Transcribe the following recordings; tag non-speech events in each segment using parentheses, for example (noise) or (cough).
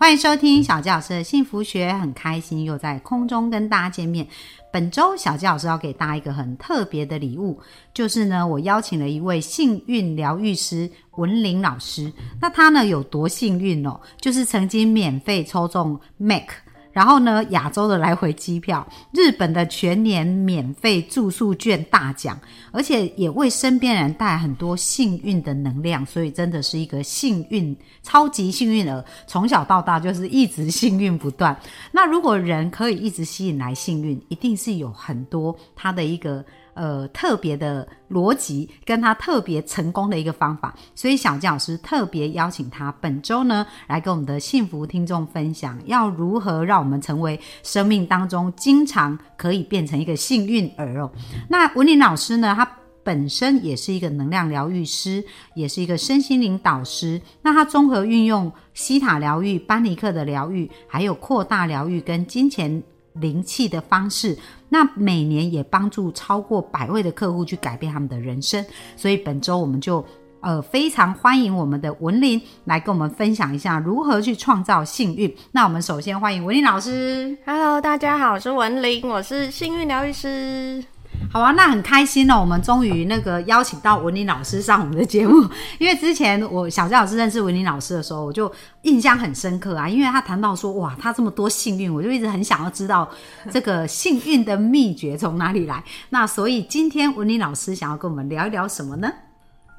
欢迎收听小吉老师的幸福学，很开心又在空中跟大家见面。本周小吉老师要给大家一个很特别的礼物，就是呢，我邀请了一位幸运疗愈师文玲老师。那她呢有多幸运哦？就是曾经免费抽中 Mac。然后呢，亚洲的来回机票，日本的全年免费住宿券大奖，而且也为身边人带来很多幸运的能量，所以真的是一个幸运超级幸运儿，从小到大就是一直幸运不断。那如果人可以一直吸引来幸运，一定是有很多他的一个。呃，特别的逻辑跟他特别成功的一个方法，所以小姜老师特别邀请他本周呢来跟我们的幸福听众分享，要如何让我们成为生命当中经常可以变成一个幸运儿哦。那文林老师呢，他本身也是一个能量疗愈师，也是一个身心灵导师。那他综合运用西塔疗愈、班尼克的疗愈，还有扩大疗愈跟金钱。灵气的方式，那每年也帮助超过百位的客户去改变他们的人生。所以本周我们就呃非常欢迎我们的文林来跟我们分享一下如何去创造幸运。那我们首先欢迎文林老师。Hello，大家好，我是文林，我是幸运疗愈师。好啊，那很开心哦，我们终于那个邀请到文林老师上我们的节目。因为之前我小佳老师认识文林老师的时候，我就印象很深刻啊，因为他谈到说哇，他这么多幸运，我就一直很想要知道这个幸运的秘诀从哪里来。那所以今天文林老师想要跟我们聊一聊什么呢？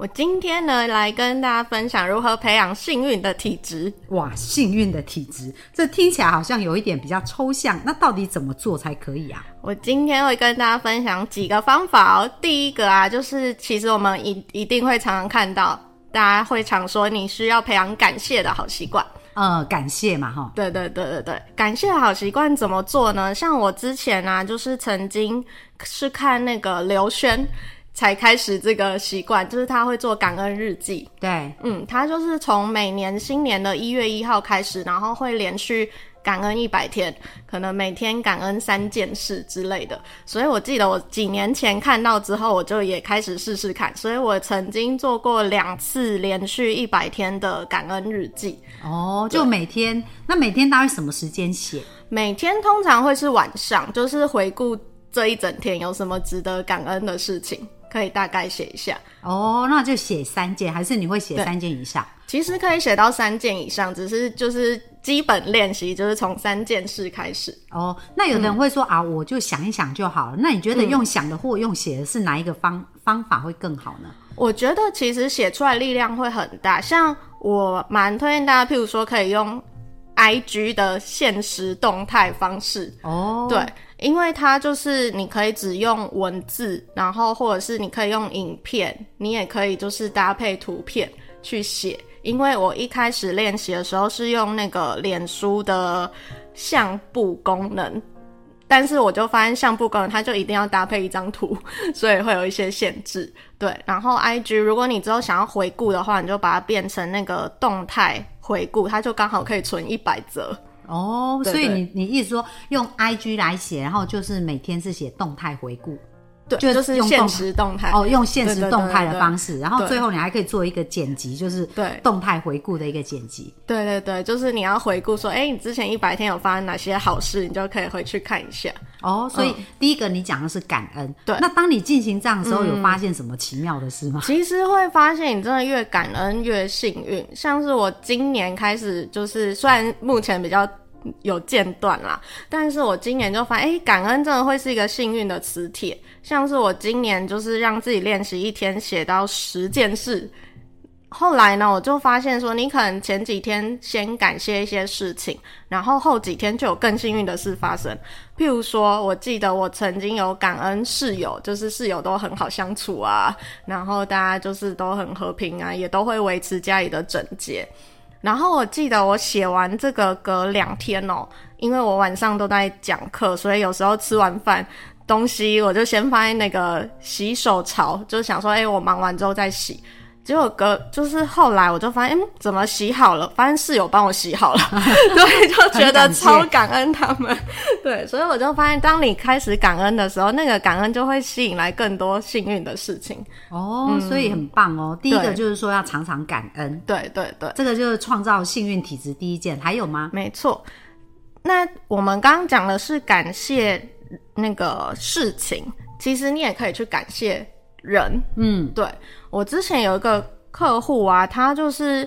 我今天呢，来跟大家分享如何培养幸运的体质。哇，幸运的体质，这听起来好像有一点比较抽象。那到底怎么做才可以啊？我今天会跟大家分享几个方法哦。第一个啊，就是其实我们一一定会常常看到，大家会常说你需要培养感谢的好习惯。呃，感谢嘛，哈。对对对对对，感谢的好习惯怎么做呢？像我之前啊，就是曾经是看那个刘轩。才开始这个习惯，就是他会做感恩日记。对，嗯，他就是从每年新年的一月一号开始，然后会连续感恩一百天，可能每天感恩三件事之类的。所以我记得我几年前看到之后，我就也开始试试看。所以我曾经做过两次连续一百天的感恩日记。哦，就每天，那每天大概什么时间写？每天通常会是晚上，就是回顾这一整天有什么值得感恩的事情。可以大概写一下哦，那就写三件，还是你会写三件以上？其实可以写到三件以上，只是就是基本练习，就是从三件事开始。哦，那有的人会说啊，我就想一想就好了。那你觉得用想的或用写的是哪一个方方法会更好呢？我觉得其实写出来力量会很大，像我蛮推荐大家，譬如说可以用 I G 的现实动态方式哦，对。因为它就是你可以只用文字，然后或者是你可以用影片，你也可以就是搭配图片去写。因为我一开始练习的时候是用那个脸书的相簿功能，但是我就发现相簿功能它就一定要搭配一张图，(laughs) 所以会有一些限制。对，然后 IG 如果你之后想要回顾的话，你就把它变成那个动态回顾，它就刚好可以存一百则。哦，所以你你意思说用 I G 来写，然后就是每天是写动态回顾。对，就是用现实动态哦，用现实动态的方式，然后最后你还可以做一个剪辑，就是对动态回顾的一个剪辑。对对对，就是你要回顾说，哎，你之前一百天有发生哪些好事，你就可以回去看一下。哦，所以第一个你讲的是感恩，对。那当你进行这样的时候，有发现什么奇妙的事吗？其实会发现你真的越感恩越幸运。像是我今年开始，就是虽然目前比较。有间断啦，但是我今年就发现，哎，感恩真的会是一个幸运的磁铁。像是我今年就是让自己练习一天写到十件事，后来呢，我就发现说，你可能前几天先感谢一些事情，然后后几天就有更幸运的事发生。譬如说，我记得我曾经有感恩室友，就是室友都很好相处啊，然后大家就是都很和平啊，也都会维持家里的整洁。然后我记得我写完这个隔两天哦，因为我晚上都在讲课，所以有时候吃完饭东西我就先放在那个洗手槽，就想说，哎，我忙完之后再洗。结果隔就是后来我就发现，嗯，怎么洗好了？发现室友帮我洗好了，所以，就觉得超感恩他们。(laughs) 对，所以我就发现，当你开始感恩的时候，那个感恩就会吸引来更多幸运的事情。哦，所以很棒哦。第一个就是说要常常感恩，对对对，这个就是创造幸运体质第一件。还有吗？没错。那我们刚刚讲的是感谢那个事情，其实你也可以去感谢。人，嗯，对我之前有一个客户啊，他就是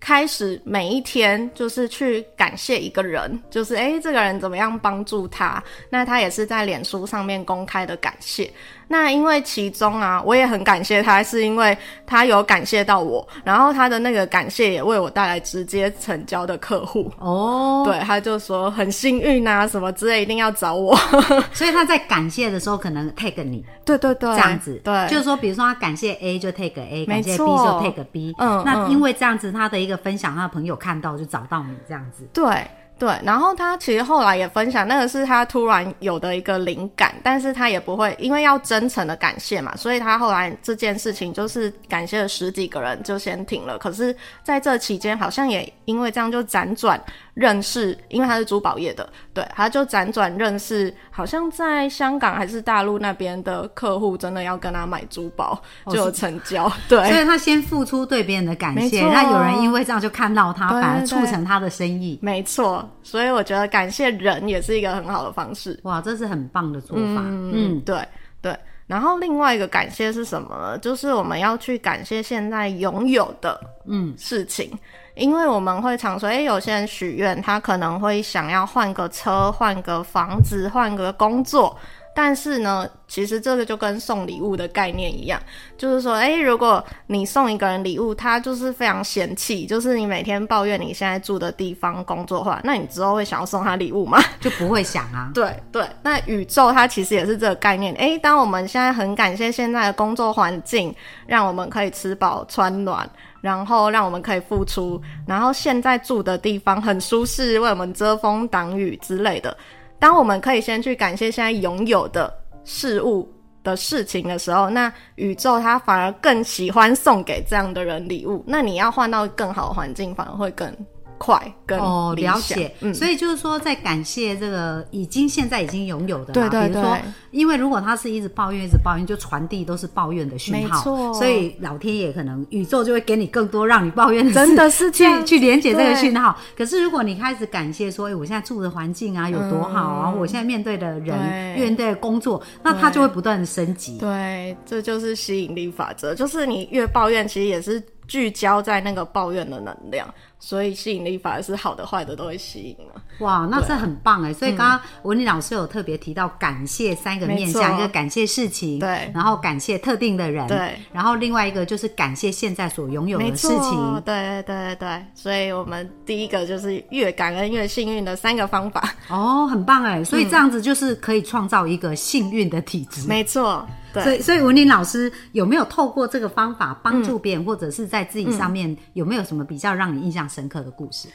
开始每一天就是去感谢一个人，就是诶，这个人怎么样帮助他，那他也是在脸书上面公开的感谢。那因为其中啊，我也很感谢他，是因为他有感谢到我，然后他的那个感谢也为我带来直接成交的客户哦。对，他就说很幸运啊，什么之类，一定要找我。(laughs) 所以他在感谢的时候可能 take 你，对对对，这样子，对，就是说，比如说他感谢 A 就 take A，感谢 B 就 take B。嗯，那因为这样子，他的一个分享，他的朋友看到就找到你这样子。对。对，然后他其实后来也分享，那个是他突然有的一个灵感，但是他也不会，因为要真诚的感谢嘛，所以他后来这件事情就是感谢了十几个人就先停了。可是在这期间，好像也因为这样就辗转认识，因为他是珠宝业的，对，他就辗转认识，好像在香港还是大陆那边的客户，真的要跟他买珠宝就有成交。对，所以他先付出对别人的感谢，那有人因为这样就看到他，反而促成他的生意。没错。所以我觉得感谢人也是一个很好的方式。哇，这是很棒的做法。嗯，对对。然后另外一个感谢是什么呢？就是我们要去感谢现在拥有的嗯事情，因为我们会常说，哎，有些人许愿，他可能会想要换个车、换个房子、换个工作。但是呢，其实这个就跟送礼物的概念一样，就是说，哎，如果你送一个人礼物，他就是非常嫌弃，就是你每天抱怨你现在住的地方、工作话，那你之后会想要送他礼物吗？(laughs) 就不会想啊。对对，那宇宙它其实也是这个概念。哎，当我们现在很感谢现在的工作环境，让我们可以吃饱穿暖，然后让我们可以付出，然后现在住的地方很舒适，为我们遮风挡雨之类的。当我们可以先去感谢现在拥有的事物的事情的时候，那宇宙它反而更喜欢送给这样的人礼物。那你要换到更好的环境，反而会更。快跟哦了解，嗯。所以就是说，在感谢这个已经现在已经拥有的，嘛，比如说，因为如果他是一直抱怨一直抱怨，就传递都是抱怨的讯号，所以老天爷可能宇宙就会给你更多让你抱怨的，真的是去去连接这个讯号。可是如果你开始感谢说，哎，我现在住的环境啊有多好啊，我现在面对的人面对的工作，那他就会不断的升级。对，这就是吸引力法则，就是你越抱怨，其实也是聚焦在那个抱怨的能量。所以吸引力反而是好的坏的都会吸引了。哇，那这很棒哎！所以刚刚文丽老师有特别提到感谢三个面向，一个感谢事情，对，然后感谢特定的人，对，然后另外一个就是感谢现在所拥有的事情，对对对。所以我们第一个就是越感恩越幸运的三个方法。哦，很棒哎！所以这样子就是可以创造一个幸运的体质。没错。所以，所以文林老师有没有透过这个方法帮助别人，或者是在自己上面有没有什么比较让你印象深刻的故事？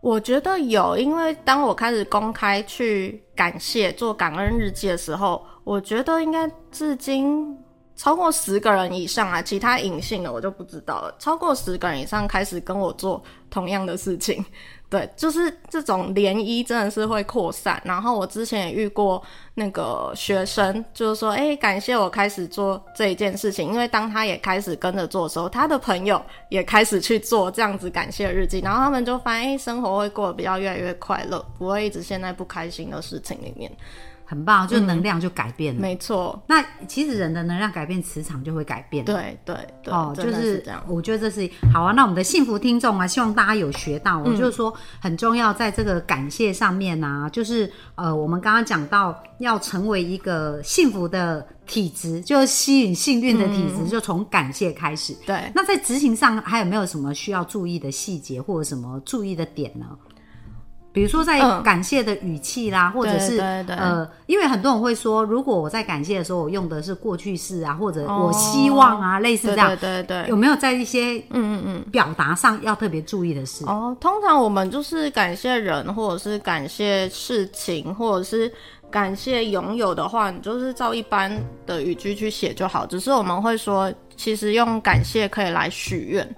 我觉得有，因为当我开始公开去感谢做感恩日记的时候，我觉得应该至今超过十个人以上啊，其他隐性的我就不知道了。超过十个人以上开始跟我做同样的事情。(laughs) 对，就是这种涟漪真的是会扩散。然后我之前也遇过那个学生，就是说，哎，感谢我开始做这一件事情，因为当他也开始跟着做的时候，他的朋友也开始去做这样子感谢日记，然后他们就发现，哎，生活会过得比较越来越快乐，不会一直陷在不开心的事情里面。很棒，就能量就改变了。没错，那其实人的能量改变，磁场就会改变。对对对，哦，就是这样。我觉得这是好啊。那我们的幸福听众啊，希望大家有学到。我就是说，很重要，在这个感谢上面啊，就是呃，我们刚刚讲到要成为一个幸福的体质，就吸引幸运的体质，就从感谢开始。对。那在执行上还有没有什么需要注意的细节，或者什么注意的点呢？比如说在感谢的语气啦，或者是呃，因为很多人会说，如果我在感谢的时候，我用的是过去式啊，或者我希望啊，类似这样，对对对，有没有在一些嗯嗯嗯表达上要特别注意的事？哦，通常我们就是感谢人，或者是感谢事情，或者是。感谢拥有的话，你就是照一般的语句去写就好。只是我们会说，其实用感谢可以来许愿。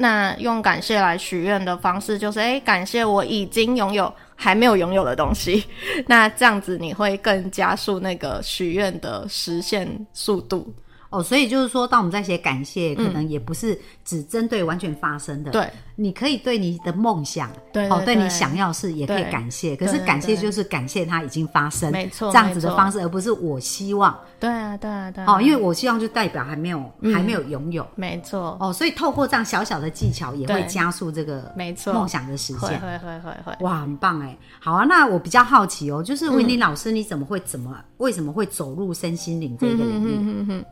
那用感谢来许愿的方式，就是诶，感谢我已经拥有还没有拥有的东西。(laughs) 那这样子你会更加速那个许愿的实现速度。哦，所以就是说，当我们在写感谢，可能也不是只针对完全发生的。对，你可以对你的梦想，对，哦，对你想要事也可以感谢。可是感谢就是感谢它已经发生，没错，这样子的方式，而不是我希望。对啊，对啊，对。哦，因为我希望就代表还没有还没有拥有，没错。哦，所以透过这样小小的技巧，也会加速这个没错梦想的实现。会会会会。哇，很棒哎！好啊，那我比较好奇哦，就是维尼老师，你怎么会怎么为什么会走入身心灵这个领域？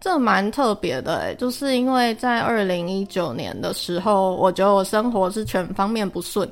这蛮特别的诶，就是因为在二零一九年的时候，我觉得我生活是全方面不顺，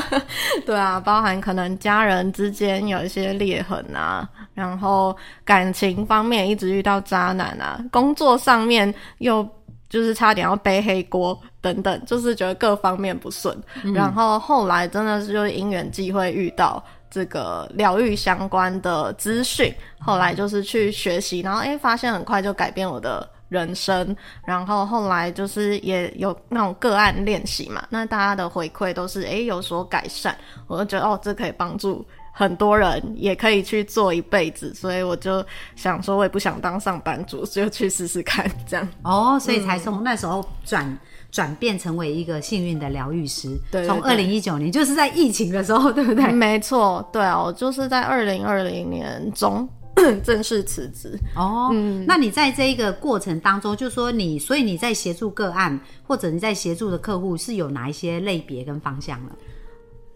(laughs) 对啊，包含可能家人之间有一些裂痕啊，然后感情方面一直遇到渣男啊，工作上面又就是差点要背黑锅等等，就是觉得各方面不顺，然后后来真的是就是因缘际会遇到。这个疗愈相关的资讯，后来就是去学习，然后诶发现很快就改变我的人生。然后后来就是也有那种个案练习嘛，那大家的回馈都是诶有所改善，我就觉得哦，这可以帮助很多人，也可以去做一辈子，所以我就想说，我也不想当上班族，就去试试看这样。哦，所以才从那时候转。转变成为一个幸运的疗愈师，从二零一九年就是在疫情的时候，对不对？没错，对啊，我就是在二零二零年中 (coughs) 正式辞职。哦，那你在这一个过程当中，就说你，所以你在协助个案，或者你在协助的客户是有哪一些类别跟方向呢？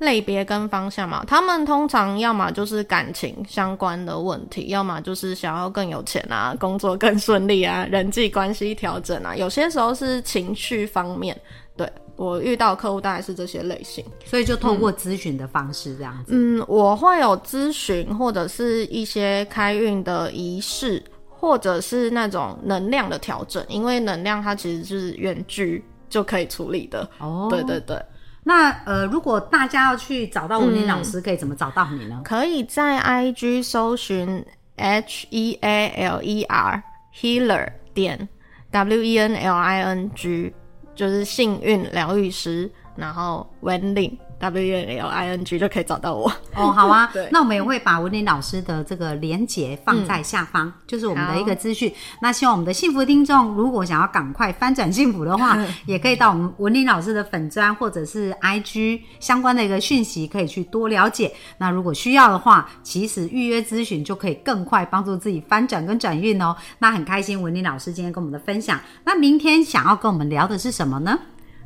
类别跟方向嘛，他们通常要么就是感情相关的问题，要么就是想要更有钱啊，工作更顺利啊，人际关系调整啊，有些时候是情绪方面。对我遇到客户大概是这些类型，所以就透过咨询的方式这样子。嗯，我会有咨询或者是一些开运的仪式，或者是那种能量的调整，因为能量它其实是远距就可以处理的。哦，对对对。那呃，如果大家要去找到文林老师，可以怎么找到你呢？可以在 IG 搜寻 H E A L E R Healer 点 W E N L I N G，就是幸运疗愈师，然后 Wenling。W L I N G 就可以找到我哦，好啊，(laughs) 那我们也会把文林老师的这个连接放在下方，就是我们的一个资讯。那希望我们的幸福听众，如果想要赶快翻转幸福的话，也可以到我们文林老师的粉砖或者是 I G 相关的一个讯息，可以去多了解。那如果需要的话，其实预约咨询就可以更快帮助自己翻转跟转运哦。那很开心文林老师今天跟我们的分享。那明天想要跟我们聊的是什么呢？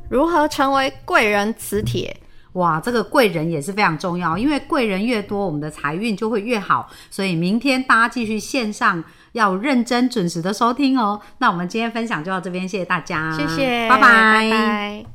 如何成为贵人磁铁？哇，这个贵人也是非常重要，因为贵人越多，我们的财运就会越好。所以明天大家继续线上要认真准时的收听哦。那我们今天分享就到这边，谢谢大家，谢谢，拜拜。